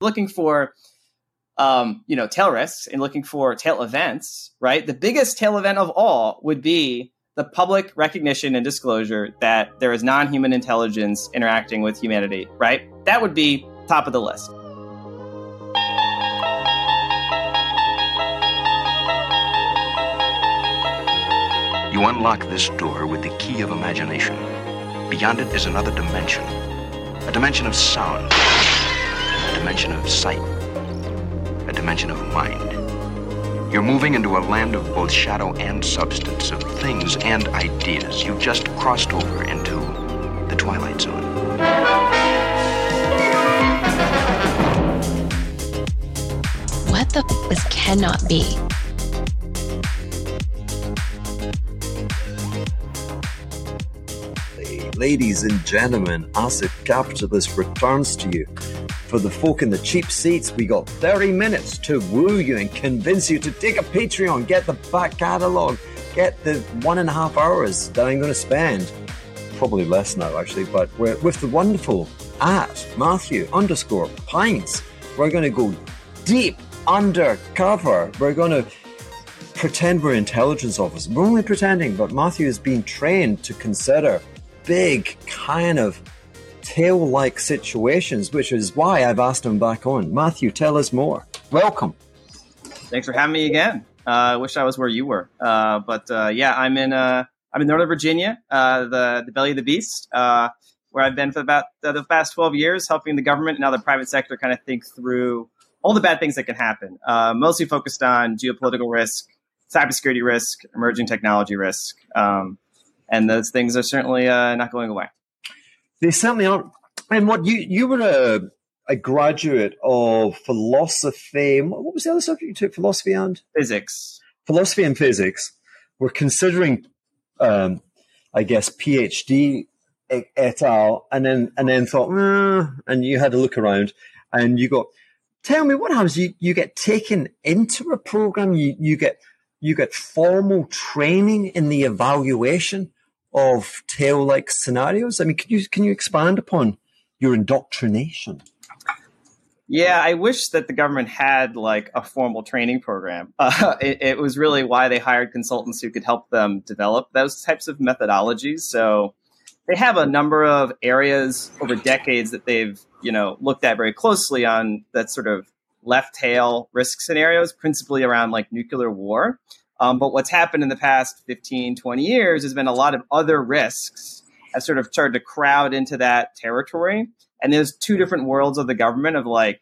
looking for um, you know, tail risks and looking for tail events, right? The biggest tail event of all would be the public recognition and disclosure that there is non-human intelligence interacting with humanity, right? That would be top of the list. You unlock this door with the key of imagination. Beyond it is another dimension. A dimension of sound. A dimension of sight a dimension of mind. You're moving into a land of both shadow and substance, of things and ideas. You've just crossed over into the Twilight Zone. What the f- is cannot be? Ladies and gentlemen, Acid Capitalist returns to you for the folk in the cheap seats, we got 30 minutes to woo you and convince you to take a Patreon, get the back catalogue, get the one and a half hours that I'm going to spend. Probably less now, actually, but we're with the wonderful at Matthew underscore Pines. We're going to go deep undercover. We're going to pretend we're intelligence officers. We're only pretending, but Matthew is being trained to consider big kind of tail like situations, which is why I've asked him back on. Matthew, tell us more. Welcome. Thanks for having me again. Uh, I wish I was where you were. Uh, but uh, yeah, I'm in uh, I'm in Northern Virginia, uh, the the belly of the beast, uh, where I've been for about the past 12 years, helping the government and now the private sector kind of think through all the bad things that can happen. mostly focused on geopolitical risk, cybersecurity risk, emerging technology risk, um, and those things are certainly not going away. They certainly aren't. And what you you were a a graduate of philosophy. What was the other subject you took? Philosophy and physics. Philosophy and physics. We're considering, um, I guess, PhD et al. And then and then thought, and you had to look around, and you got. Tell me what happens. You you get taken into a program. You you get you get formal training in the evaluation of tail like scenarios? I mean, can you can you expand upon your indoctrination? Yeah, I wish that the government had like a formal training program. Uh, it, it, was really why they hired consultants who could help them develop those types of methodologies. So they have a number of areas over decades that they've you know looked at very closely on that sort of left tail risk scenarios, principally around like nuclear war. Um, but what's happened in the past 15, 20 years has been a lot of other risks have sort of started to crowd into that territory. And there's two different worlds of the government of like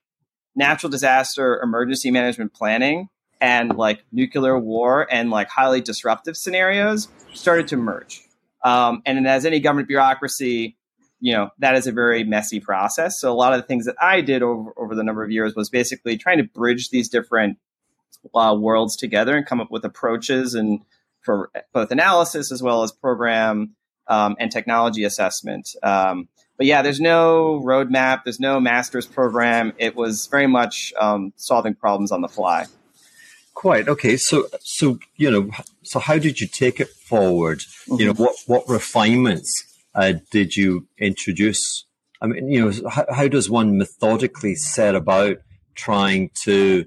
natural disaster emergency management planning and like nuclear war and like highly disruptive scenarios started to merge. Um, and as any government bureaucracy, you know, that is a very messy process. So a lot of the things that I did over, over the number of years was basically trying to bridge these different uh, worlds together and come up with approaches and for both analysis as well as program um, and technology assessment. Um, but yeah, there's no roadmap, there's no master's program. It was very much um, solving problems on the fly. Quite okay. So, so you know, so how did you take it forward? Mm-hmm. You know, mm-hmm. what what refinements uh, did you introduce? I mean, you know, how, how does one methodically set about trying to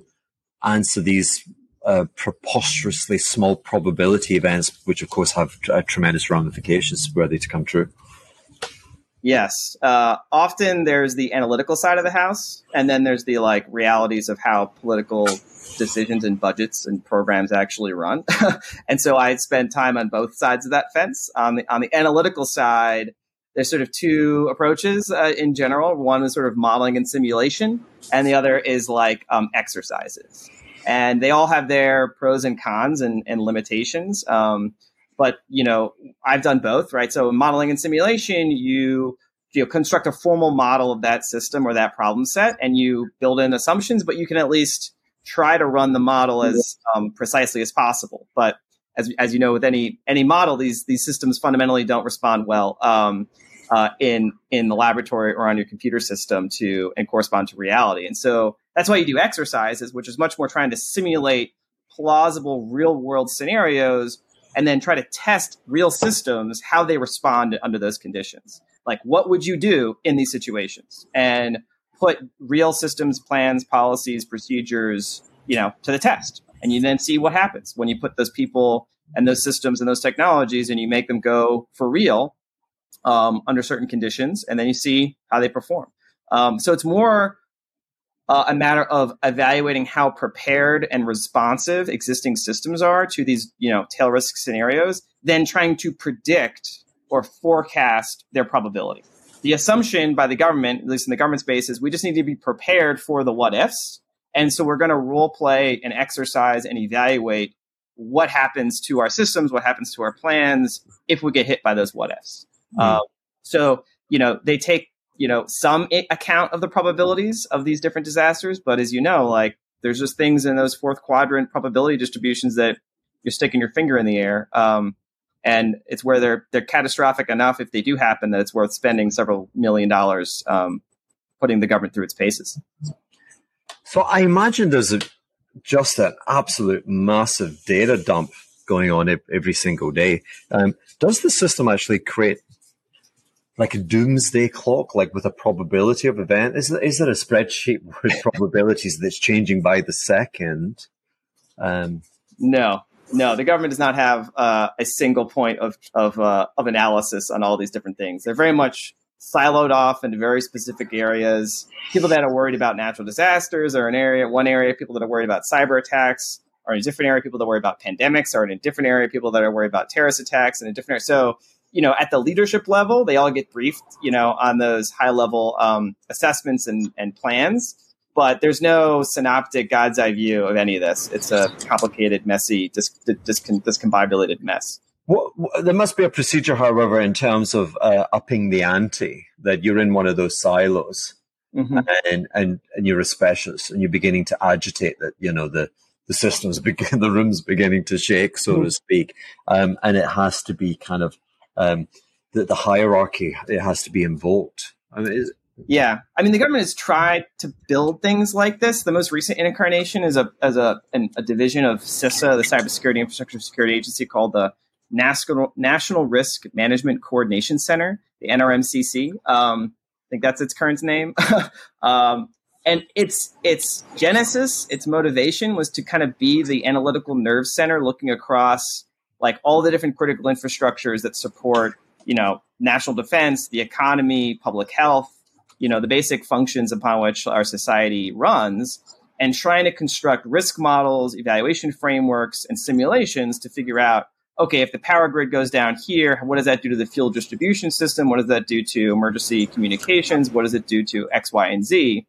answer these uh, preposterously small probability events, which of course have tremendous ramifications were they to come true. Yes. Uh, often there's the analytical side of the house, and then there's the like realities of how political decisions and budgets and programs actually run. and so I spent time on both sides of that fence. On the on the analytical side, there's sort of two approaches uh, in general. One is sort of modeling and simulation, and the other is like um, exercises. And they all have their pros and cons and, and limitations. Um, but you know, I've done both, right? So modeling and simulation, you you know, construct a formal model of that system or that problem set, and you build in assumptions, but you can at least try to run the model as um, precisely as possible. But as, as you know, with any any model, these these systems fundamentally don't respond well um, uh, in in the laboratory or on your computer system to and correspond to reality. And so that's why you do exercises, which is much more trying to simulate plausible real world scenarios and then try to test real systems how they respond under those conditions. Like, what would you do in these situations? And put real systems, plans, policies, procedures, you know, to the test. And you then see what happens when you put those people and those systems and those technologies and you make them go for real um, under certain conditions, and then you see how they perform. Um, so it's more uh, a matter of evaluating how prepared and responsive existing systems are to these, you know, tail risk scenarios, than trying to predict or forecast their probability. The assumption by the government, at least in the government space, is we just need to be prepared for the what ifs. And so we're going to role play and exercise and evaluate what happens to our systems, what happens to our plans if we get hit by those what ifs. Mm. Uh, so, you know, they take, you know, some I- account of the probabilities of these different disasters. But as you know, like there's just things in those fourth quadrant probability distributions that you're sticking your finger in the air. Um, and it's where they're they're catastrophic enough if they do happen that it's worth spending several million dollars um, putting the government through its paces. So I imagine there's a, just an absolute massive data dump going on every single day. Um, does the system actually create like a doomsday clock, like with a probability of event? Is there, is there a spreadsheet with probabilities that's changing by the second? Um, no, no, the government does not have uh, a single point of of, uh, of analysis on all these different things. They're very much siloed off into very specific areas. People that are worried about natural disasters are in area one area. People that are worried about cyber attacks are in a different area. People that worry about pandemics are in a different area. People that are worried about terrorist attacks in a different area. So you know, at the leadership level, they all get briefed, you know, on those high level um, assessments and, and plans. But there's no synoptic God's eye view of any of this. It's a complicated, messy, dis- dis- discombobulated mess. Well, there must be a procedure, however, in terms of uh, upping the ante that you're in one of those silos mm-hmm. and, and, and you're a specialist and you're beginning to agitate that, you know, the, the system's begin, the room's beginning to shake, so mm-hmm. to speak. Um, and it has to be kind of um, the, the hierarchy it has to be invoked. I mean, yeah, I mean the government has tried to build things like this. The most recent incarnation is a as a an, a division of CISA, the Cybersecurity Infrastructure Security Agency, called the National National Risk Management Coordination Center, the NRMCC. Um, I think that's its current name. um, and its its genesis, its motivation was to kind of be the analytical nerve center, looking across like all the different critical infrastructures that support, you know, national defense, the economy, public health, you know, the basic functions upon which our society runs, and trying to construct risk models, evaluation frameworks, and simulations to figure out okay, if the power grid goes down here, what does that do to the fuel distribution system? What does that do to emergency communications? What does it do to X, Y, and Z?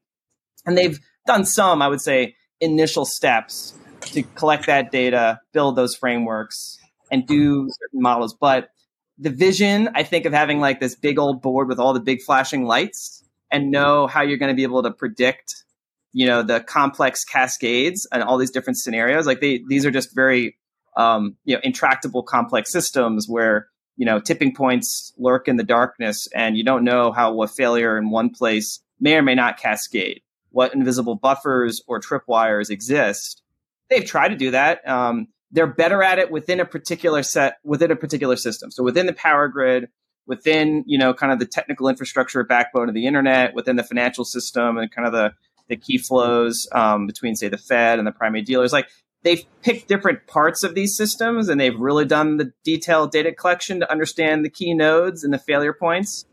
And they've done some, I would say, initial steps to collect that data, build those frameworks, and do certain models. But the vision, I think, of having like this big old board with all the big flashing lights and know how you're going to be able to predict, you know, the complex cascades and all these different scenarios. Like they, these are just very, um, you know, intractable complex systems where, you know, tipping points lurk in the darkness and you don't know how a failure in one place may or may not cascade. What invisible buffers or tripwires exist. They've tried to do that. Um, they're better at it within a particular set within a particular system. So within the power grid, within you know kind of the technical infrastructure backbone of the internet, within the financial system, and kind of the the key flows um, between say the Fed and the primary dealers. Like they've picked different parts of these systems and they've really done the detailed data collection to understand the key nodes and the failure points.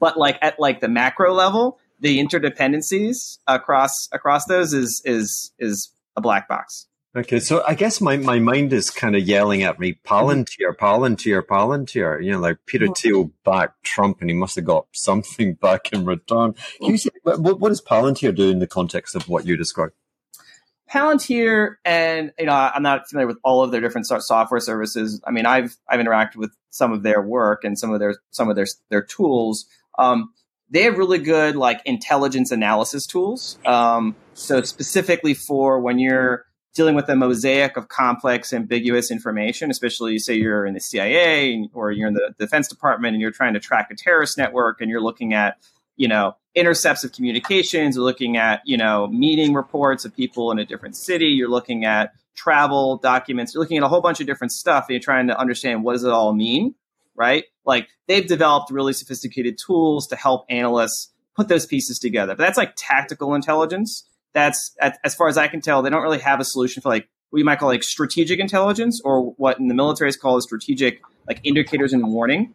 But like at like the macro level, the interdependencies across across those is is is a black box. Okay, so I guess my, my mind is kind of yelling at me, Palantir, Palantir, Palantir. You know, like Peter mm-hmm. Thiel backed Trump and he must have got something back in return. Can you mm-hmm. say, what, what does Palantir do in the context of what you described? Palantir, and you know, I'm not familiar with all of their different software services. I mean, I've I've interacted with some of their work and some of their some of their their tools. Um, they have really good like intelligence analysis tools. Um, so specifically for when you're dealing with a mosaic of complex, ambiguous information, especially say you're in the CIA or you're in the Defense Department and you're trying to track a terrorist network and you're looking at, you know, intercepts of communications, you're looking at, you know, meeting reports of people in a different city, you're looking at travel documents, you're looking at a whole bunch of different stuff and you're trying to understand what does it all mean, right? Like they've developed really sophisticated tools to help analysts put those pieces together. But that's like tactical intelligence. That's as far as I can tell, they don't really have a solution for like what you might call like strategic intelligence or what in the military is called strategic like indicators and warning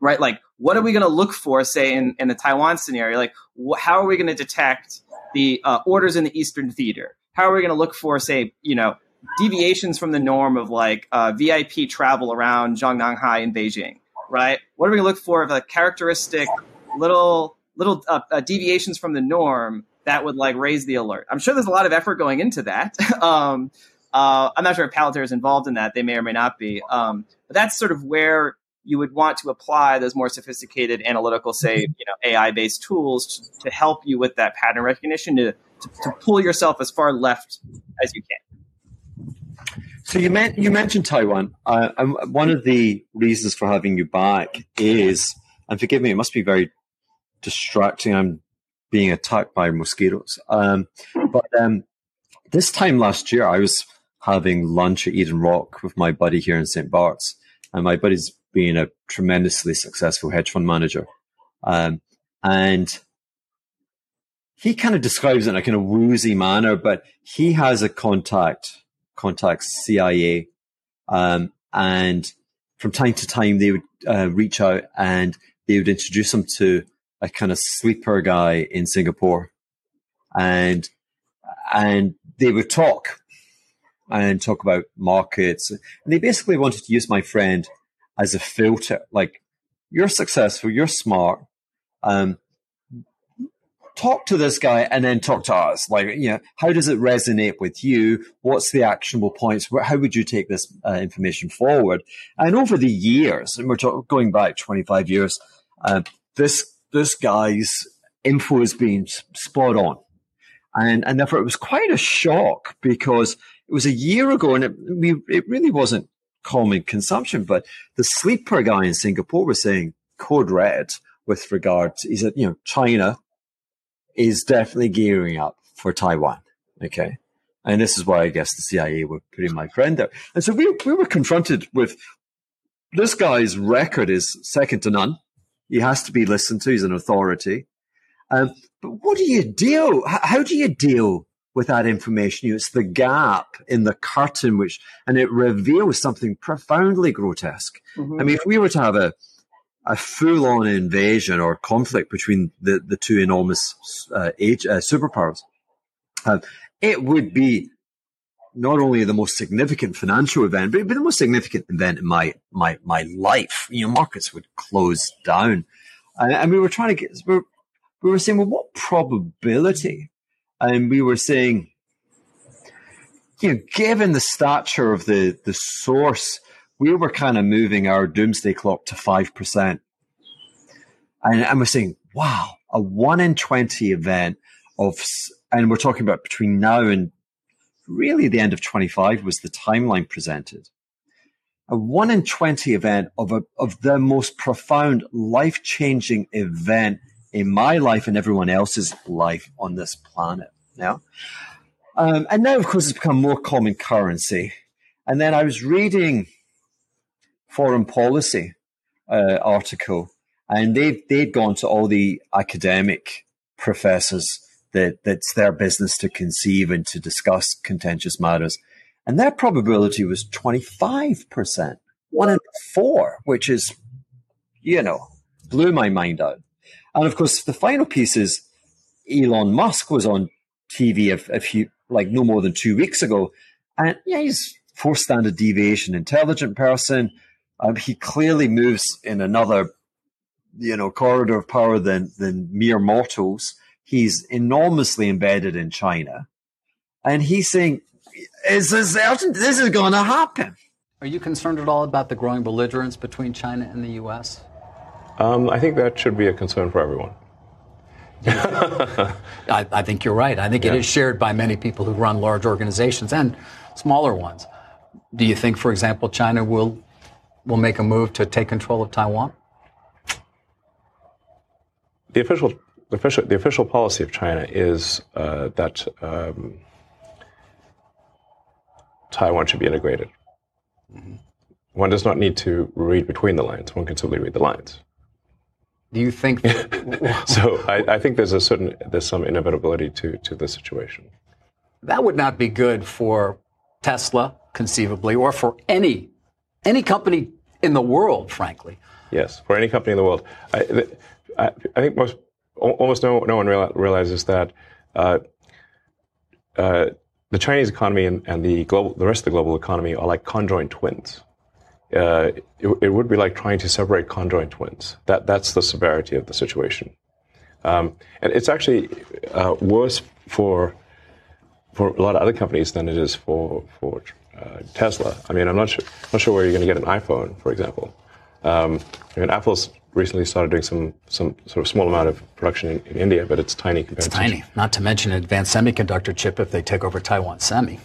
right like what are we going to look for say in, in the taiwan scenario? Like wh- how are we going to detect the uh, orders in the eastern theater? How are we going to look for say you know deviations from the norm of like uh, vip travel around zhongnanhai in beijing right? What are we going to look for of a characteristic little little uh, uh, deviations from the norm that would like raise the alert? I'm sure there's a lot of effort going into that. Um, uh, I'm not sure if Palantir is involved in that. They may or may not be. Um, but that's sort of where you would want to apply those more sophisticated analytical, say, you know, AI-based tools to, to help you with that pattern recognition to, to, to pull yourself as far left as you can. So you, meant, you mentioned Taiwan. Uh, one of the reasons for having you back is, and forgive me, it must be very distracting. I'm being attacked by mosquitoes. Um, but um, this time last year, I was having lunch at Eden Rock with my buddy here in St. Bart's. And my buddy's being a tremendously successful hedge fund manager. Um, and he kind of describes it in a kind of woozy manner, but he has a contact, contacts CIA. Um, and from time to time, they would uh, reach out and they would introduce him to a kind of sleeper guy in Singapore. And, and they would talk and talk about markets. And they basically wanted to use my friend as a filter. Like, you're successful, you're smart. Um, talk to this guy and then talk to us. Like, you know, how does it resonate with you? What's the actionable points? How would you take this uh, information forward? And over the years, and we're talk- going back 25 years, uh, this, this guy's info has been spot on. And, and therefore it was quite a shock because it was a year ago, and it, we, it really wasn't common consumption. But the sleeper guy in Singapore was saying code red with regard to, he said, you know, China is definitely gearing up for Taiwan. Okay. And this is why I guess the CIA were putting my friend there. And so we, we were confronted with this guy's record is second to none. He has to be listened to. He's an authority. Um, but what do you do? How do you deal with that information. It's the gap in the curtain, which, and it reveals something profoundly grotesque. Mm-hmm. I mean, if we were to have a, a full on invasion or conflict between the, the two enormous uh, age, uh, superpowers, uh, it would be not only the most significant financial event, but it would be the most significant event in my, my, my life. You know, markets would close down. And, and we were trying to get, we were, we were saying, well, what probability and we were saying, you know, given the stature of the the source, we were kind of moving our doomsday clock to five percent, and, and we're saying, wow, a one in twenty event of, and we're talking about between now and really the end of twenty five was the timeline presented. A one in twenty event of a, of the most profound, life changing event in my life and everyone else's life on this planet now. Um, and now, of course, it's become more common currency. And then I was reading foreign policy uh, article, and they've they'd gone to all the academic professors that that's their business to conceive and to discuss contentious matters, and their probability was twenty five percent, one in four, which is, you know, blew my mind out. And of course, the final piece is Elon Musk was on TV a, a few, like no more than two weeks ago. And yeah, he's four standard deviation intelligent person. Um, he clearly moves in another, you know, corridor of power than, than mere mortals. He's enormously embedded in China. And he's saying, is this, this is going to happen. Are you concerned at all about the growing belligerence between China and the U.S.? Um, I think that should be a concern for everyone. I, I, think you're right. I think yeah. it is shared by many people who run large organizations and smaller ones. Do you think, for example, China will will make a move to take control of Taiwan? The official, the official, the official policy of China is uh, that um, Taiwan should be integrated. Mm-hmm. One does not need to read between the lines. One can simply read the lines. Do you think? so I, I, think there's a certain there's some inevitability to to the situation. That would not be good for Tesla, conceivably, or for any any company in the world, frankly. Yes, for any company in the world. I, I, I think most almost no no one realizes that. Uh, uh, the Chinese economy and, and, the global, the rest of the global economy are like conjoined twins. Uh, it, it, would be like trying to separate conjoined twins. That that's the severity of the situation, um, and it's actually uh, worse for for a lot of other companies than it is for for uh, Tesla. I mean, I'm not sure not sure where you're going to get an iPhone, for example. Um, I mean, Apple's recently started doing some some sort of small amount of production in, in India, but it's tiny compared. It's to tiny. Not to mention an advanced semiconductor chip if they take over Taiwan Semi.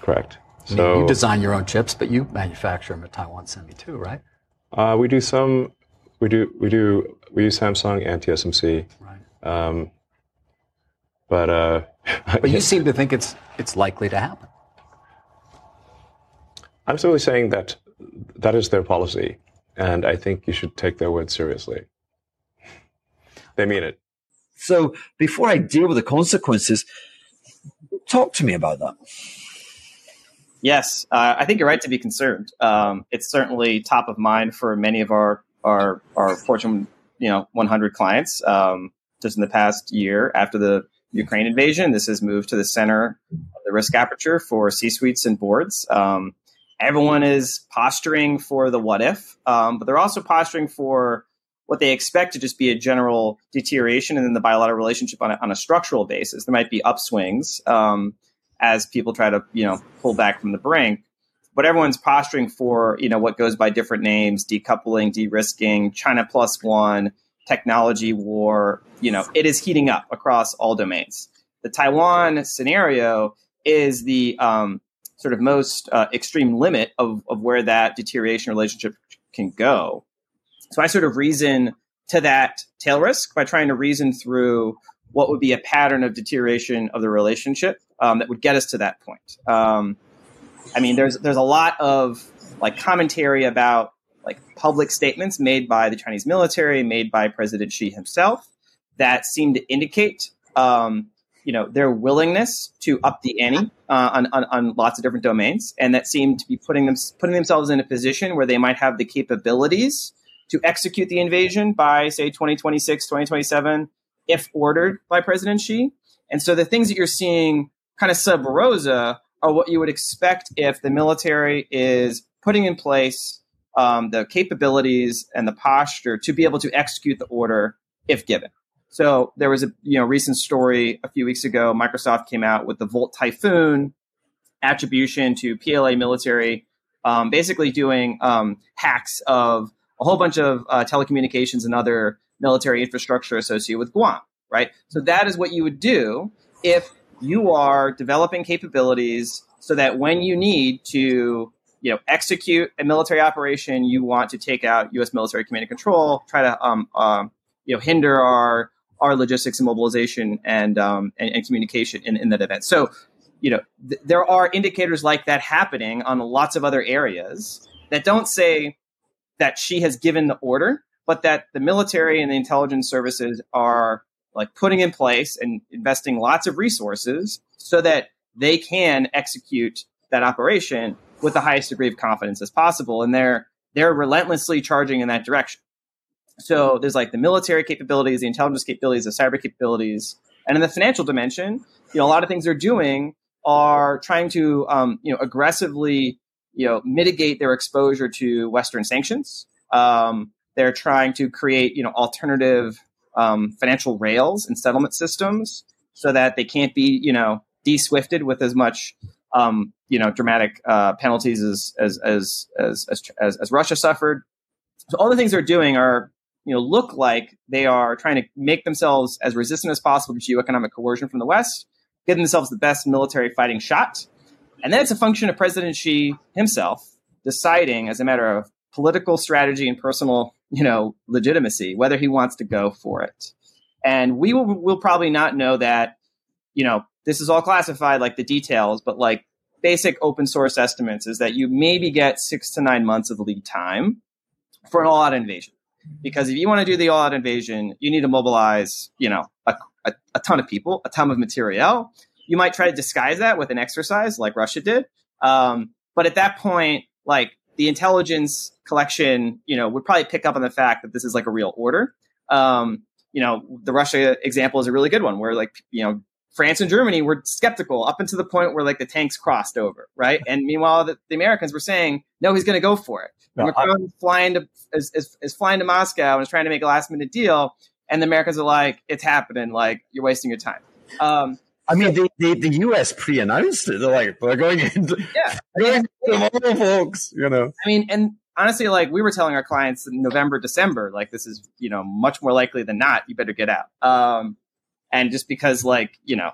Correct. So you design your own chips, but you manufacture them at Taiwan Semi too, right? Uh, we do some. We do. We do. We use Samsung and TSMC. Right. Um, but uh, but you seem to think it's it's likely to happen. I'm simply saying that that is their policy, and I think you should take their word seriously. They mean it. So before I deal with the consequences, talk to me about that. Yes, uh, I think you're right to be concerned. Um, it's certainly top of mind for many of our our, our Fortune you know 100 clients. Um, just in the past year, after the Ukraine invasion, this has moved to the center of the risk aperture for C suites and boards. Um, everyone is posturing for the what if, um, but they're also posturing for what they expect to just be a general deterioration and then the bilateral relationship on a, on a structural basis. There might be upswings um, as people try to you know pull back from the brink, but everyone's posturing for you know what goes by different names: decoupling, de-risking, China plus one, technology war. You know, it is heating up across all domains. The Taiwan scenario is the um, sort of most uh, extreme limit of, of where that deterioration relationship can go. So I sort of reason to that tail risk by trying to reason through what would be a pattern of deterioration of the relationship um, that would get us to that point. Um, I mean, there's there's a lot of like commentary about like public statements made by the Chinese military, made by President Xi himself, that seem to indicate um, you know their willingness to up the ante uh, on, on, on, lots of different domains, and that seem to be putting them putting themselves in a position where they might have the capabilities to execute the invasion by say 2026, 2027, if ordered by President Xi. And so the things that you're seeing kind of sub rosa are what you would expect if the military is putting in place um, the capabilities and the posture to be able to execute the order if given. So there was a you know recent story a few weeks ago. Microsoft came out with the Volt Typhoon attribution to PLA military, um, basically doing um, hacks of a whole bunch of uh, telecommunications and other military infrastructure associated with Guam. Right. So that is what you would do if you are developing capabilities so that when you need to you know execute a military operation, you want to take out U.S. military command and control, try to um, uh, you know hinder our our logistics and mobilization and um, and, and, communication in, in that event. So, you know, th- there are indicators like that happening on lots of other areas that don't say that Xi has given the order, but that the military and the intelligence services are like putting in place and investing lots of resources so that they can execute that operation with the highest degree of confidence as possible. And they're they're relentlessly charging in that direction. So there's like the military capabilities, the intelligence capabilities, the cyber capabilities, and in the financial dimension, you know, a lot of things they're doing are trying to, um, you know, aggressively, you know, mitigate their exposure to Western sanctions. Um, they're trying to create, you know, alternative um, financial rails and settlement systems so that they can't be, you know, de-swifted with as much, um, you know, dramatic uh, penalties as as, as as as as Russia suffered. So all the things they're doing are you know, look like they are trying to make themselves as resistant as possible to geo-economic coercion from the West, give themselves the best military fighting shot. And then it's a function of President Xi himself deciding, as a matter of political strategy and personal, you know, legitimacy, whether he wants to go for it. And we will will probably not know that, you know, this is all classified like the details, but like basic open source estimates is that you maybe get six to nine months of lead time for an all out invasion. because if you want to do the all-out invasion, you need to mobilize, you know, a, a, a ton of people, a ton of material. You might try to disguise that with an exercise like Russia did, um, but at that point, like the intelligence collection, you know, would probably pick up on the fact that this is like a real order. Um, you know, the Russia example is a really good one where like, you know, France and Germany were skeptical up until the point where like the tanks crossed over, right? And meanwhile, the, the Americans were saying, no, he's going to go for it. No, Macron I, flying to is, is, is, flying to Moscow and is trying to make a last minute deal, and the Americans are like, it's happening, like you're wasting your time. Um, I mean, the, the, the U.S. pre-announced it. They're like, they're going into, yeah, going yeah. tomorrow, folks. You know, I mean, and honestly, like we were telling our clients in November, December, like this is you know much more likely than not, you better get out. Um, and just because like you know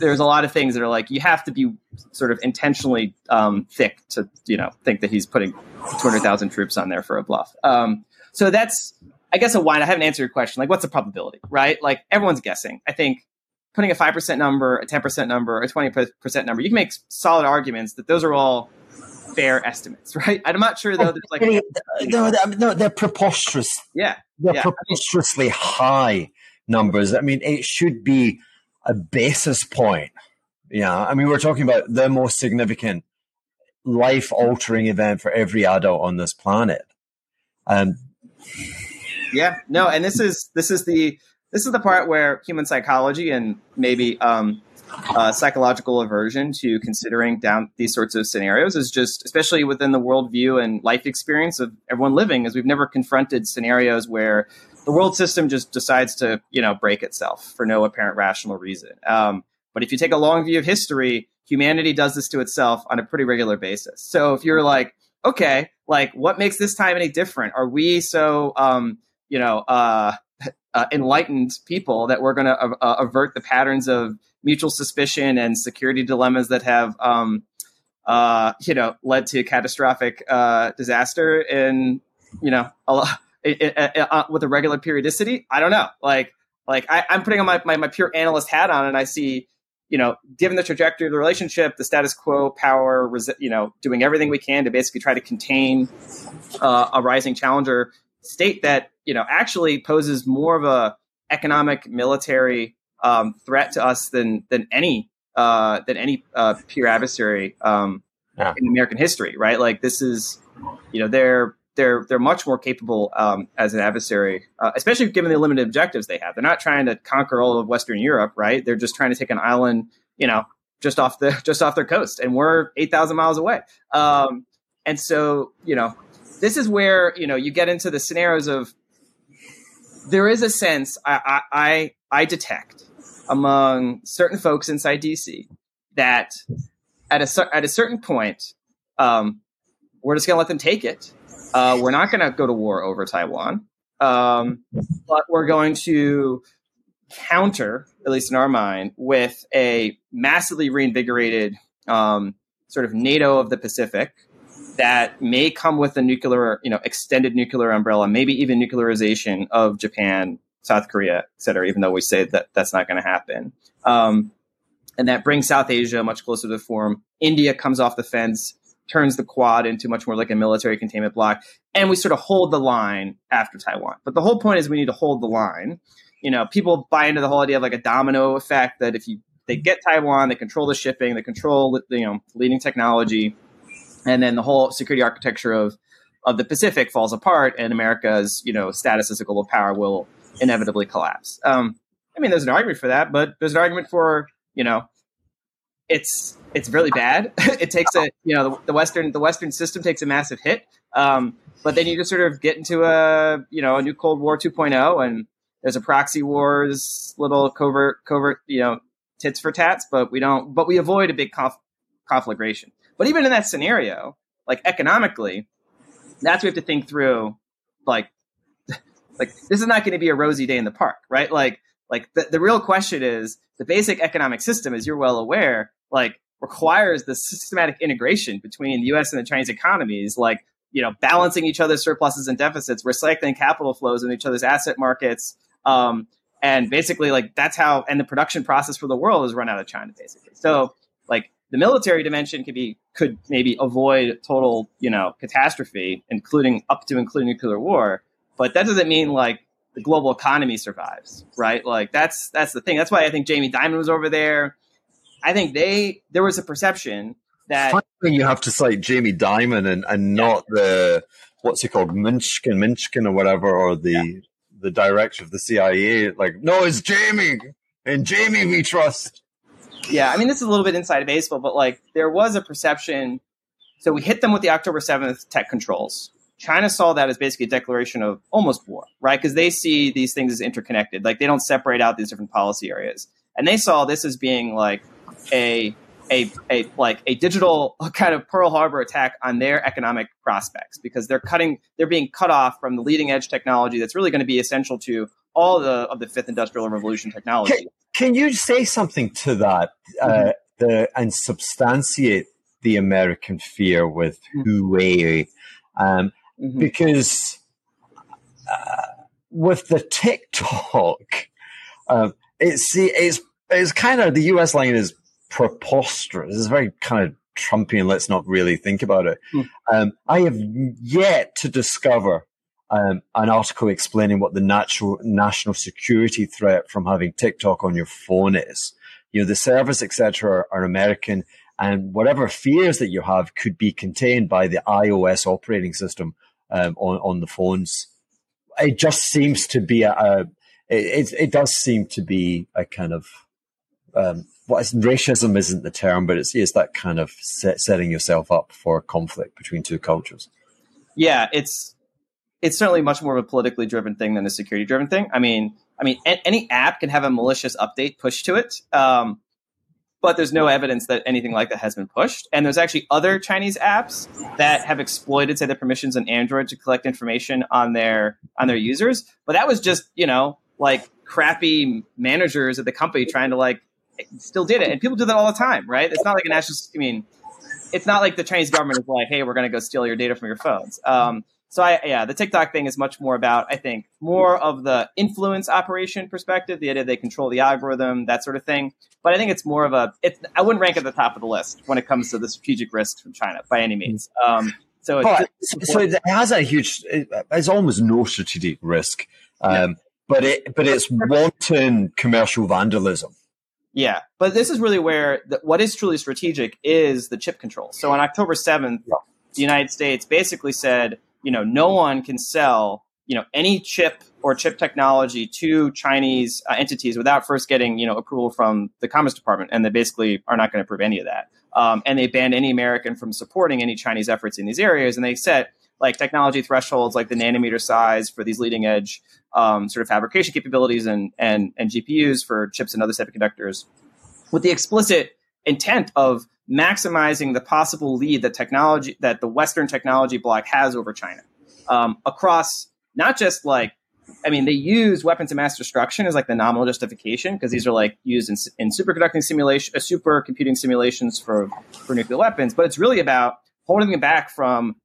there's a lot of things that are like you have to be sort of intentionally um, thick to you know think that he's putting 200,000 troops on there for a bluff. Um, so that's I guess a wine. I haven't answered your question. Like, what's the probability, right? Like everyone's guessing. I think putting a five percent number, a ten percent number, a twenty percent number, you can make solid arguments that those are all fair estimates, right? I'm not sure though. There's like no, no, they're preposterous. Yeah, they're yeah. preposterously high numbers. I mean, it should be a basis point. Yeah, I mean, we're talking about the most significant life altering event for every adult on this planet. Um, yeah, no, and this is this is the this is the part where human psychology and maybe um, uh, psychological aversion to considering down these sorts of scenarios is just, especially within the worldview and life experience of everyone living, is we've never confronted scenarios where the world system just decides to, you know, break itself for no apparent rational reason. Um, but if you take a long view of history, humanity does this to itself on a pretty regular basis. So if you're like, okay, like what makes this time any different? Are we so, um, you know, uh, uh, enlightened people that we're going to uh, uh, avert the patterns of mutual suspicion and security dilemmas that have, um, uh, you know, led to catastrophic uh, disaster in, you know, a uh, with a regular periodicity? I don't know. Like, like I, am putting on my, my, my pure analyst hat on, and I see, you know, given the trajectory of the relationship, the status quo, power, you know, doing everything we can to basically try to contain a rising challenger state that you know actually poses more of a economic military um, threat to us than than any uh, than any uh, peer adversary um, yeah. in American history, right? Like this is, you know, they're they're they're much more capable um, as an adversary, uh, especially given the limited objectives they have. They're not trying to conquer all of Western Europe, right? They're just trying to take an island, you know, just off the just off their coast, and we're eight thousand miles away. Um, and so, you know, this is where you know you get into the scenarios of there is a sense I I, I, detect among certain folks inside DC that at a at a certain point, um, we're just going to let them take it. Uh, we're not going to go to war over Taiwan, um, but we're going to counter, at least in our mind, with a massively reinvigorated um, sort of NATO of the Pacific that may come with a nuclear, you know, extended nuclear umbrella, maybe even nuclearization of Japan, South Korea, et cetera, even though we say that that's not going to happen. Um, and that brings South Asia much closer to the form. India comes off the fence turns the Quad into much more like a military containment block, and we sort of hold the line after Taiwan. But the whole point is we need to hold the line. You know, people buy into the whole idea of like a domino effect that if you they get Taiwan, they control the shipping, they control you know leading technology, and then the whole security architecture of of the Pacific falls apart, and America's you know status as a global power will inevitably collapse. Um, I mean, there's an argument for that, but there's an argument for you know it's it's really bad. it takes a you know the, the, western the western system takes a massive hit. Um, but then you just sort of get into a you know a new Cold War 2.0, and there's a proxy wars, little covert covert you know tits for tats, but we don't but we avoid a big conf- conflagration. But even in that scenario, like economically, that's we have to think through. Like like this is not going to be a rosy day in the park, right? Like like the, the real question is the basic economic system, as you're well aware, like requires the systematic integration between the US and the Chinese economies, like, you know, balancing each other's surpluses and deficits, recycling capital flows in each other's asset markets. Um, and basically like that's how and the production process for the world is run out of China, basically. So like the military dimension could be could maybe avoid total, you know, catastrophe, including up to including nuclear war. but that doesn't mean like the global economy survives, right? Like that's that's the thing. That's why I think Jamie Dimon was over there. I think they there was a perception that Finally, you have to cite Jamie Dimon and, and not the what's he called Minchkin Minchkin or whatever or the the director of the CIA. Like, no, it's Jamie and Jamie we trust. Yeah, I mean this is a little bit inside of baseball, but like there was a perception. So we hit them with the October seventh tech controls. China saw that as basically a declaration of almost war, right? Because they see these things as interconnected. Like they don't separate out these different policy areas, and they saw this as being like a a, a like a digital kind of Pearl Harbor attack on their economic prospects because they're cutting they're being cut off from the leading edge technology that's really going to be essential to all the of the fifth industrial revolution technology. Can, can you say something to that uh, the and substantiate the American fear with Huawei? Um, Mhm. because uh, with the TikTok, um, it's it's it's kind of the U.S. line is preposterous. It's very kind of Trumpian. Let's not really think about it. Hmm. Um, I have yet to discover um, an article explaining what the natural national security threat from having TikTok on your phone is. You know, the servers, etc., are, American, and whatever fears that you have could be contained by the iOS operating system um, on on the phones. It just seems to be a, a it, it, does seem to be a kind of um, racism isn't the term, but it's it's that kind of set, setting yourself up for conflict between two cultures. yeah, it's it's certainly much more of a politically driven thing than a security driven thing. I mean, I mean, a- any app can have a malicious update pushed to it, um, but there's no evidence that anything like that has been pushed. And there's actually other Chinese apps that have exploited, say, the permissions on Android to collect information on their on their users. But that was just you know like crappy managers at the company trying to like still did it, and people do that all the time, right? It's not like a national. I mean, it's not like the Chinese government is like, hey, we're going to go steal your data from your phones. Um, so I, yeah, the TikTok thing is much more about, I think, more of the influence operation perspective, the idea they control the algorithm, that sort of thing. But I think it's more of a, it's, I wouldn't rank at the top of the list when it comes to the strategic risks from China by any means. Um, so so it has a huge. It, it's almost no strategic risk, um, but it but it's wanton commercial vandalism. Yeah, but this is really where the, what is truly strategic is the chip control. So on October seventh, Yeah. the United States basically said, you know, no one can sell, you know, any chip or chip technology to Chinese uh, entities without first getting, you know, approval from the Commerce Department, and they basically are not going to approve any of that. Um, and they banned any American from supporting any Chinese efforts in these areas, and they set like technology thresholds, like the nanometer size for these leading edge um, sort of fabrication capabilities and and and GPUs for chips and other semiconductors, with the explicit intent of maximizing the possible lead that technology that the Western technology bloc has over China um, across not just like I mean, they use weapons of mass destruction as like the nominal justification because these are like used in, in superconducting simulation, uh, supercomputing simulations for for nuclear weapons. But it's really about holding them back from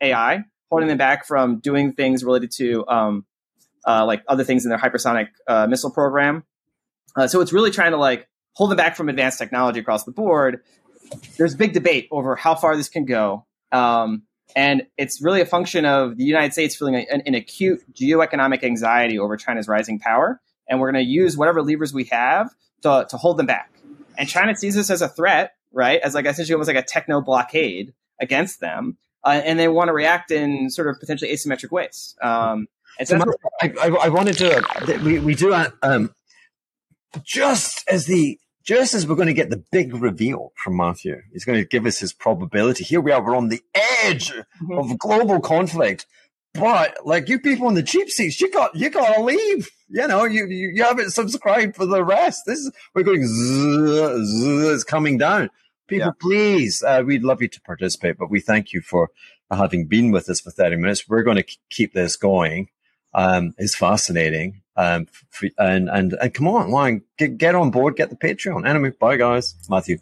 AI, holding them back from doing things related to um, uh, like other things in their hypersonic uh, missile program. Uh, so it's really trying to like hold them back from advanced technology across the board. There's big debate over how far this can go. Um, and it's really a function of the United States feeling an, an acute geoeconomic anxiety over China's rising power. And we're going to use whatever levers we have to, to hold them back. And China sees this as a threat, right? As like essentially almost like a techno blockade against them. Uh, and they want to react in sort of potentially asymmetric ways. Um, and so I, I, I wanted to. We we do uh, um, just as the just as we're going to get the big reveal from Matthew, he's going to give us his probability. Here we are. We're on the edge of global conflict. But like you people in the cheap seats, you got you got to leave. You know, you, you you haven't subscribed for the rest. This is we're going. Zzz, zzz, it's coming down. People, Yeah. please, uh, we'd love you to participate, but we thank you for having been with us for 30 minutes. We're going to keep this going. Um, it's fascinating. Um, and, and, and come on, line, get, get on board, get the Patreon. Anyway, bye guys. Matthew.